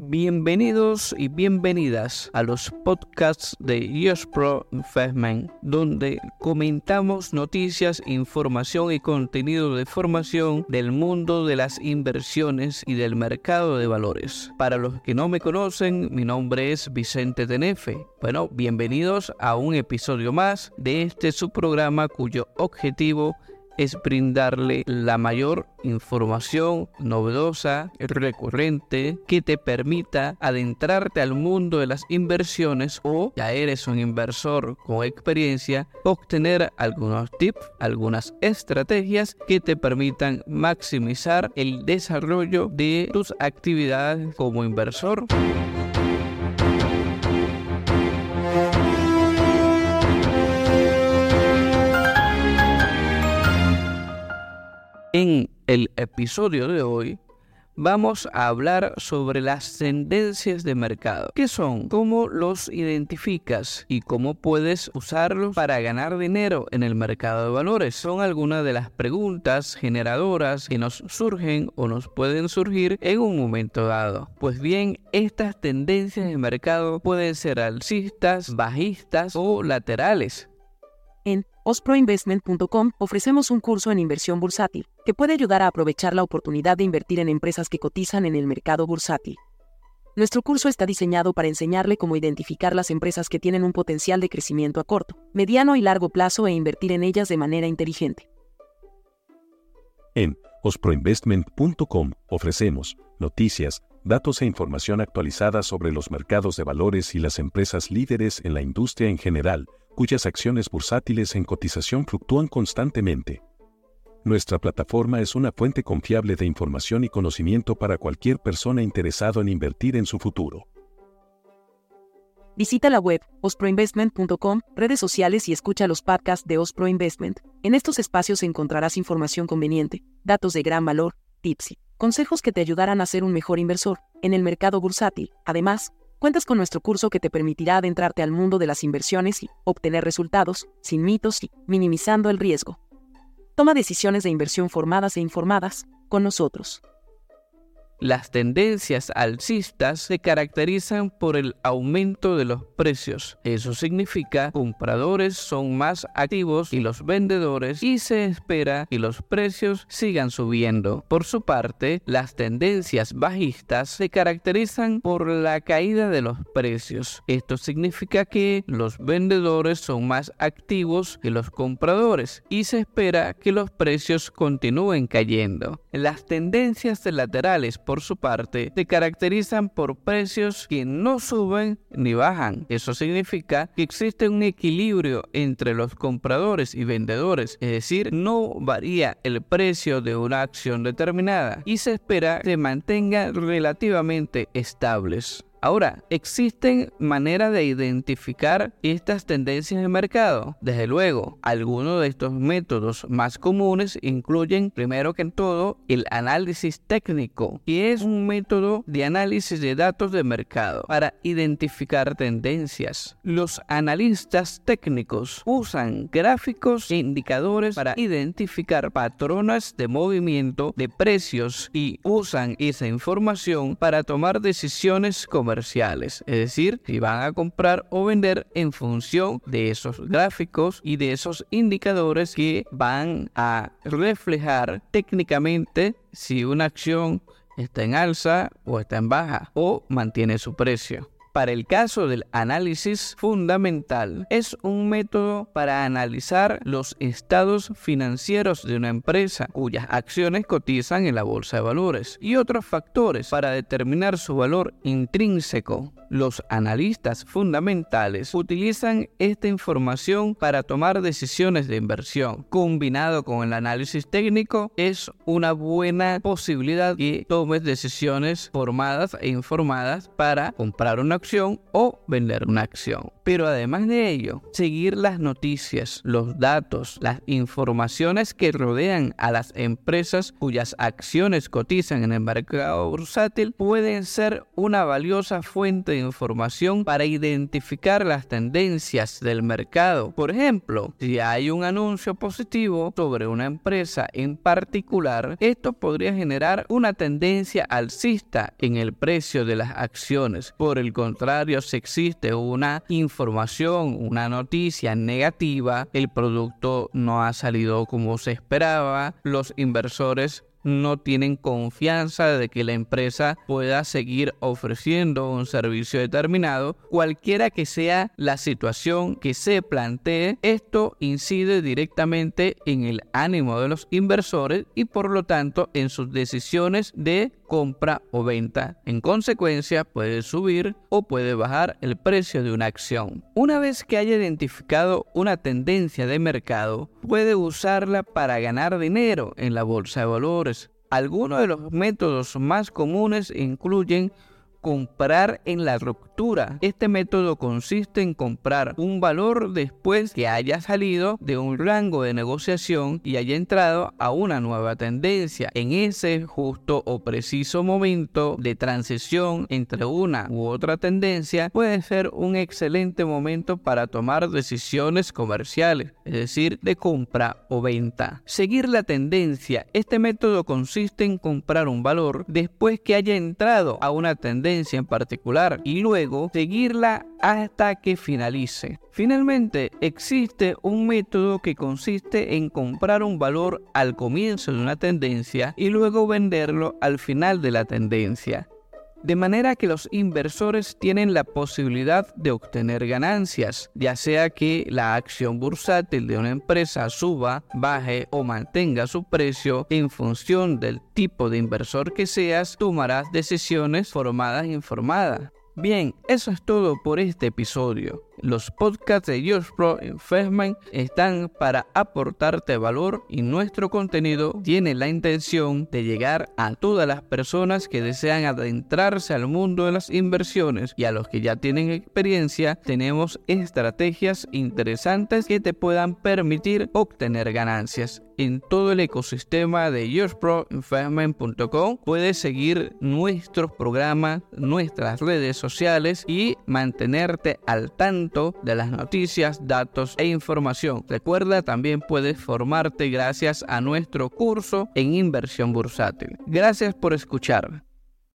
Bienvenidos y bienvenidas a los podcasts de Pro Investment, donde comentamos noticias, información y contenido de formación del mundo de las inversiones y del mercado de valores. Para los que no me conocen, mi nombre es Vicente Tenefe. Bueno, bienvenidos a un episodio más de este subprograma cuyo objetivo es brindarle la mayor información novedosa, recurrente, que te permita adentrarte al mundo de las inversiones o ya eres un inversor con experiencia, obtener algunos tips, algunas estrategias que te permitan maximizar el desarrollo de tus actividades como inversor. En el episodio de hoy vamos a hablar sobre las tendencias de mercado. ¿Qué son? ¿Cómo los identificas? ¿Y cómo puedes usarlos para ganar dinero en el mercado de valores? Son algunas de las preguntas generadoras que nos surgen o nos pueden surgir en un momento dado. Pues bien, estas tendencias de mercado pueden ser alcistas, bajistas o laterales. En osproinvestment.com ofrecemos un curso en inversión bursátil que puede ayudar a aprovechar la oportunidad de invertir en empresas que cotizan en el mercado bursátil. Nuestro curso está diseñado para enseñarle cómo identificar las empresas que tienen un potencial de crecimiento a corto, mediano y largo plazo e invertir en ellas de manera inteligente. En osproinvestment.com ofrecemos noticias, datos e información actualizada sobre los mercados de valores y las empresas líderes en la industria en general cuyas acciones bursátiles en cotización fluctúan constantemente. Nuestra plataforma es una fuente confiable de información y conocimiento para cualquier persona interesado en invertir en su futuro. Visita la web osproinvestment.com, redes sociales y escucha los podcasts de Ospro Investment. En estos espacios encontrarás información conveniente, datos de gran valor, tips y consejos que te ayudarán a ser un mejor inversor en el mercado bursátil. Además, Cuentas con nuestro curso que te permitirá adentrarte al mundo de las inversiones y obtener resultados, sin mitos y minimizando el riesgo. Toma decisiones de inversión formadas e informadas con nosotros. Las tendencias alcistas se caracterizan por el aumento de los precios. Eso significa compradores son más activos y los vendedores y se espera que los precios sigan subiendo. Por su parte, las tendencias bajistas se caracterizan por la caída de los precios. Esto significa que los vendedores son más activos que los compradores y se espera que los precios continúen cayendo. Las tendencias laterales por su parte, se caracterizan por precios que no suben ni bajan. Eso significa que existe un equilibrio entre los compradores y vendedores, es decir, no varía el precio de una acción determinada y se espera que se mantenga relativamente estables. Ahora, ¿existen maneras de identificar estas tendencias de mercado? Desde luego, algunos de estos métodos más comunes incluyen, primero que todo, el análisis técnico, que es un método de análisis de datos de mercado para identificar tendencias. Los analistas técnicos usan gráficos e indicadores para identificar patrones de movimiento de precios y usan esa información para tomar decisiones como es decir, si van a comprar o vender en función de esos gráficos y de esos indicadores que van a reflejar técnicamente si una acción está en alza o está en baja o mantiene su precio para el caso del análisis fundamental es un método para analizar los estados financieros de una empresa cuyas acciones cotizan en la bolsa de valores y otros factores para determinar su valor intrínseco. Los analistas fundamentales utilizan esta información para tomar decisiones de inversión. Combinado con el análisis técnico, es una buena posibilidad que tomes decisiones formadas e informadas para comprar una acción o vender una acción. Pero además de ello, seguir las noticias, los datos, las informaciones que rodean a las empresas cuyas acciones cotizan en el mercado bursátil pueden ser una valiosa fuente de información para identificar las tendencias del mercado. Por ejemplo, si hay un anuncio positivo sobre una empresa en particular, esto podría generar una tendencia alcista en el precio de las acciones. Por el contrario, si existe una información, una noticia negativa, el producto no ha salido como se esperaba, los inversores no tienen confianza de que la empresa pueda seguir ofreciendo un servicio determinado, cualquiera que sea la situación que se plantee, esto incide directamente en el ánimo de los inversores y por lo tanto en sus decisiones de compra o venta. En consecuencia, puede subir o puede bajar el precio de una acción. Una vez que haya identificado una tendencia de mercado, puede usarla para ganar dinero en la bolsa de valores. Algunos de los métodos más comunes incluyen comprar en la ruptura. Este método consiste en comprar un valor después que haya salido de un rango de negociación y haya entrado a una nueva tendencia. En ese justo o preciso momento de transición entre una u otra tendencia puede ser un excelente momento para tomar decisiones comerciales, es decir, de compra o venta. Seguir la tendencia. Este método consiste en comprar un valor después que haya entrado a una tendencia en particular y luego seguirla hasta que finalice. Finalmente, existe un método que consiste en comprar un valor al comienzo de una tendencia y luego venderlo al final de la tendencia de manera que los inversores tienen la posibilidad de obtener ganancias, ya sea que la acción bursátil de una empresa suba, baje o mantenga su precio en función del tipo de inversor que seas, tomarás decisiones formadas e informadas. Bien, eso es todo por este episodio. Los podcasts de George Pro Investment están para aportarte valor y nuestro contenido tiene la intención de llegar a todas las personas que desean adentrarse al mundo de las inversiones y a los que ya tienen experiencia tenemos estrategias interesantes que te puedan permitir obtener ganancias en todo el ecosistema de yourproinvestment.com. Puedes seguir nuestros programas, nuestras redes y mantenerte al tanto de las noticias, datos e información. Recuerda, también puedes formarte gracias a nuestro curso en inversión bursátil. Gracias por escuchar.